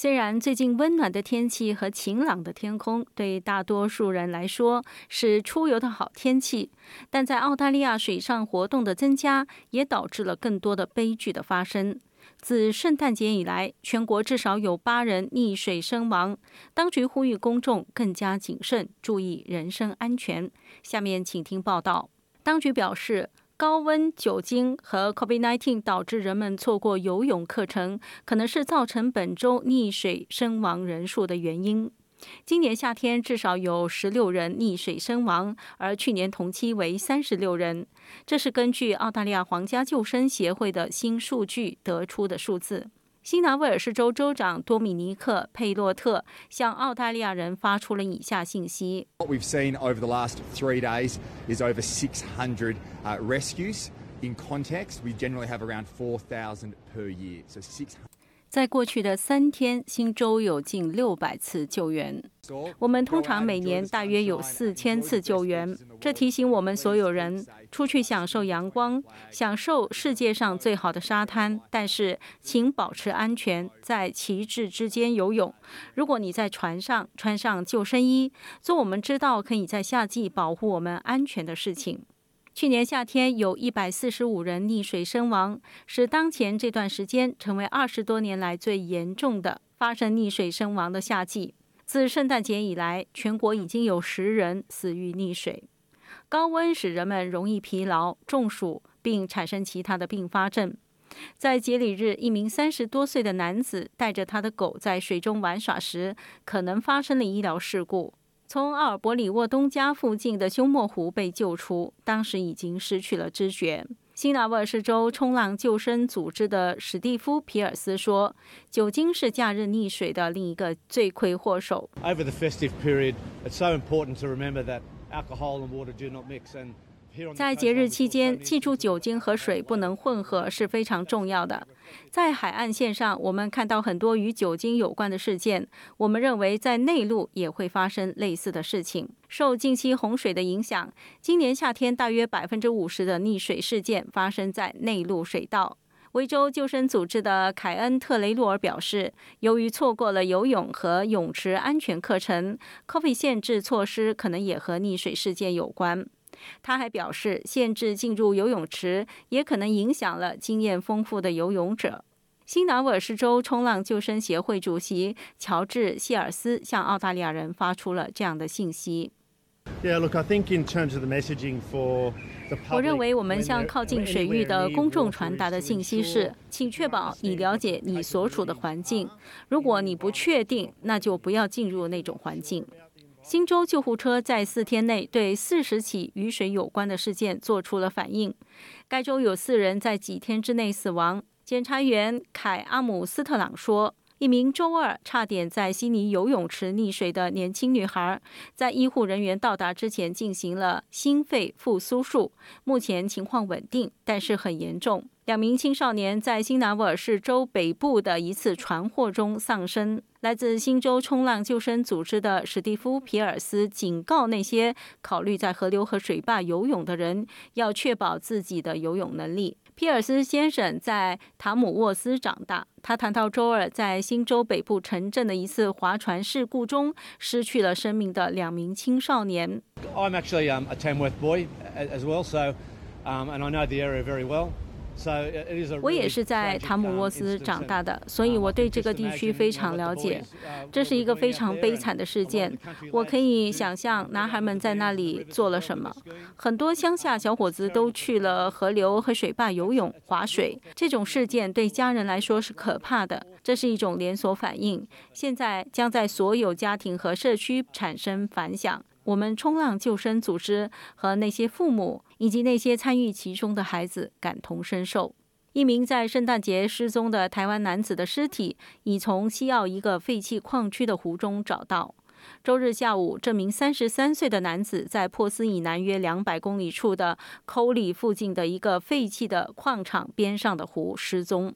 虽然最近温暖的天气和晴朗的天空对大多数人来说是出游的好天气，但在澳大利亚水上活动的增加也导致了更多的悲剧的发生。自圣诞节以来，全国至少有八人溺水身亡。当局呼吁公众更加谨慎，注意人身安全。下面请听报道。当局表示。高温、酒精和 COVID-19 导致人们错过游泳课程，可能是造成本周溺水身亡人数的原因。今年夏天至少有十六人溺水身亡，而去年同期为三十六人。这是根据澳大利亚皇家救生协会的新数据得出的数字。新南威尔士州州长多米尼克·佩洛特向澳大利亚人发出了以下信息：What we've seen over the last three days is over 600 rescues. In context, we generally have around 4,000 per year. So 600. 在过去的三天，新州有近六百次救援。我们通常每年大约有四千次救援。这提醒我们所有人出去享受阳光，享受世界上最好的沙滩。但是，请保持安全，在旗帜之间游泳。如果你在船上，穿上救生衣，做我们知道可以在夏季保护我们安全的事情。去年夏天有一百四十五人溺水身亡，使当前这段时间成为二十多年来最严重的发生溺水身亡的夏季。自圣诞节以来，全国已经有十人死于溺水。高温使人们容易疲劳、中暑，并产生其他的并发症。在节礼日，一名三十多岁的男子带着他的狗在水中玩耍时，可能发生了医疗事故。从奥尔伯里沃东家附近的休谟湖被救出，当时已经失去了知觉。新南威尔士州冲浪救生组织的史蒂夫·皮尔斯说：“酒精是假日溺水的另一个罪魁祸首。” Over the festive period, it's so important to remember that alcohol and water do not mix and 在节日期间，记住酒精和水不能混合是非常重要的。在海岸线上，我们看到很多与酒精有关的事件。我们认为在内陆也会发生类似的事情。受近期洪水的影响，今年夏天大约百分之五十的溺水事件发生在内陆水道。维州救生组织的凯恩·特雷洛尔表示，由于错过了游泳和泳池安全课程，Coffee 限制措施可能也和溺水事件有关。他还表示，限制进入游泳池也可能影响了经验丰富的游泳者。新南威尔士州冲浪救生协会主席乔治·谢尔斯向澳大利亚人发出了这样的信息。我认为我们向靠近水域的公众传达的信息是：请确保你了解你所处的环境。如果你不确定，那就不要进入那种环境。荆州救护车在四天内对四十起与水有关的事件做出了反应。该州有四人在几天之内死亡。检察员凯阿姆斯特朗说：“一名周二差点在悉尼游泳池溺水的年轻女孩，在医护人员到达之前进行了心肺复苏术，目前情况稳定，但是很严重。”两名青少年在新南威尔士州北部的一次船祸中丧生。来自新州冲浪救生组织的史蒂夫·皮尔斯警告那些考虑在河流和水坝游泳的人，要确保自己的游泳能力。皮尔斯先生在塔姆沃斯长大。他谈到周二在新州北部城镇的一次划船事故中失去了生命的两名青少年。I'm actually a Tamworth boy as well, so um, and I know the area very well. 我也是在塔姆沃斯长大的，所以我对这个地区非常了解。这是一个非常悲惨的事件。我可以想象男孩们在那里做了什么。很多乡下小伙子都去了河流和水坝游泳、划水。这种事件对家人来说是可怕的。这是一种连锁反应，现在将在所有家庭和社区产生反响。我们冲浪救生组织和那些父母以及那些参与其中的孩子感同身受。一名在圣诞节失踪的台湾男子的尸体已从西澳一个废弃矿区的湖中找到。周日下午，这名三十三岁的男子在珀斯以南约两百公里处的科里附近的一个废弃的矿场边上的湖失踪。